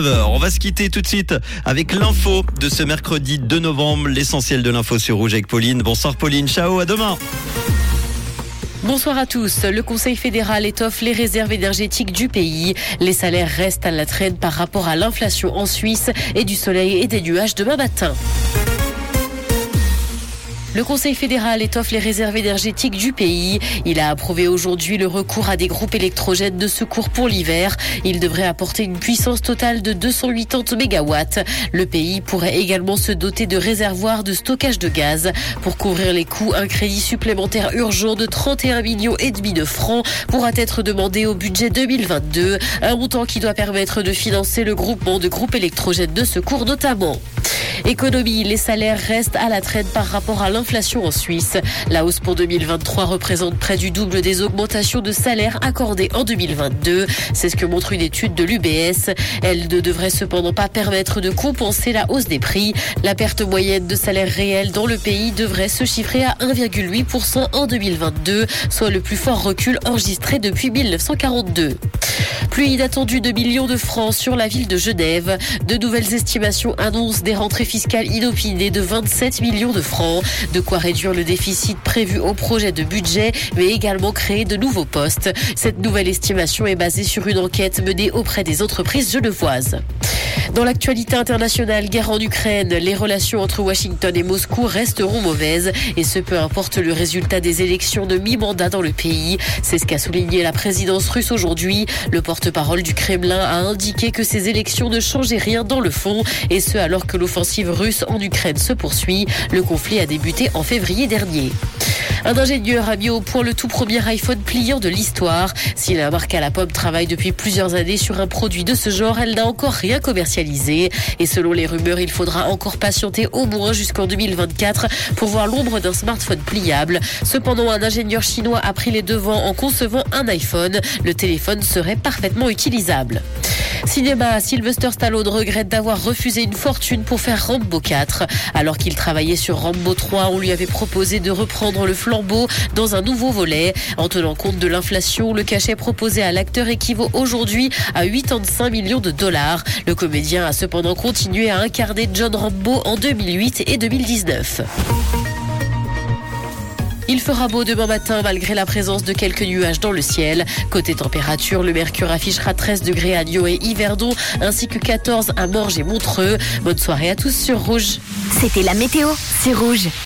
On va se quitter tout de suite avec l'info de ce mercredi 2 novembre, l'essentiel de l'info sur Rouge avec Pauline. Bonsoir Pauline, ciao, à demain. Bonsoir à tous. Le Conseil fédéral étoffe les réserves énergétiques du pays. Les salaires restent à la traîne par rapport à l'inflation en Suisse et du soleil et des nuages demain matin. Le Conseil fédéral étoffe les réserves énergétiques du pays. Il a approuvé aujourd'hui le recours à des groupes électrogènes de secours pour l'hiver. Il devrait apporter une puissance totale de 280 MW. Le pays pourrait également se doter de réservoirs de stockage de gaz. Pour couvrir les coûts, un crédit supplémentaire urgent de 31 millions et demi de francs pourra être demandé au budget 2022, un montant qui doit permettre de financer le groupement de groupes électrogènes de secours notamment. Économie, les salaires restent à la traîne par rapport à l'inflation en Suisse. La hausse pour 2023 représente près du double des augmentations de salaires accordées en 2022. C'est ce que montre une étude de l'UBS. Elle ne devrait cependant pas permettre de compenser la hausse des prix. La perte moyenne de salaire réel dans le pays devrait se chiffrer à 1,8% en 2022, soit le plus fort recul enregistré depuis 1942. Plus inattendu de millions de francs sur la ville de Genève. De nouvelles estimations annoncent des rentrées fiscale inopiné de 27 millions de francs. De quoi réduire le déficit prévu au projet de budget, mais également créer de nouveaux postes. Cette nouvelle estimation est basée sur une enquête menée auprès des entreprises genevoises. Dans l'actualité internationale, guerre en Ukraine, les relations entre Washington et Moscou resteront mauvaises et ce peu importe le résultat des élections de mi-mandat dans le pays. C'est ce qu'a souligné la présidence russe aujourd'hui. Porte-parole du Kremlin a indiqué que ces élections ne changeaient rien dans le fond et ce alors que l'offensive russe en Ukraine se poursuit. Le conflit a débuté en février dernier. Un ingénieur a mis au point le tout premier iPhone pliant de l'histoire. Si la marque à la pomme travaille depuis plusieurs années sur un produit de ce genre, elle n'a encore rien commercialisé. Et selon les rumeurs, il faudra encore patienter au moins jusqu'en 2024 pour voir l'ombre d'un smartphone pliable. Cependant, un ingénieur chinois a pris les devants en concevant un iPhone. Le téléphone serait parfaitement utilisable. Cinéma, Sylvester Stallone regrette d'avoir refusé une fortune pour faire Rambo 4. Alors qu'il travaillait sur Rambo 3, on lui avait proposé de reprendre le flambeau dans un nouveau volet. En tenant compte de l'inflation, le cachet proposé à l'acteur équivaut aujourd'hui à 85 millions de dollars. Le comédien a cependant continué à incarner John Rambo en 2008 et 2019. Il fera beau demain matin malgré la présence de quelques nuages dans le ciel. Côté température, le mercure affichera 13 degrés à Lyon et Yverdon ainsi que 14 à Morges et Montreux. Bonne soirée à tous sur Rouge. C'était la météo, c'est Rouge.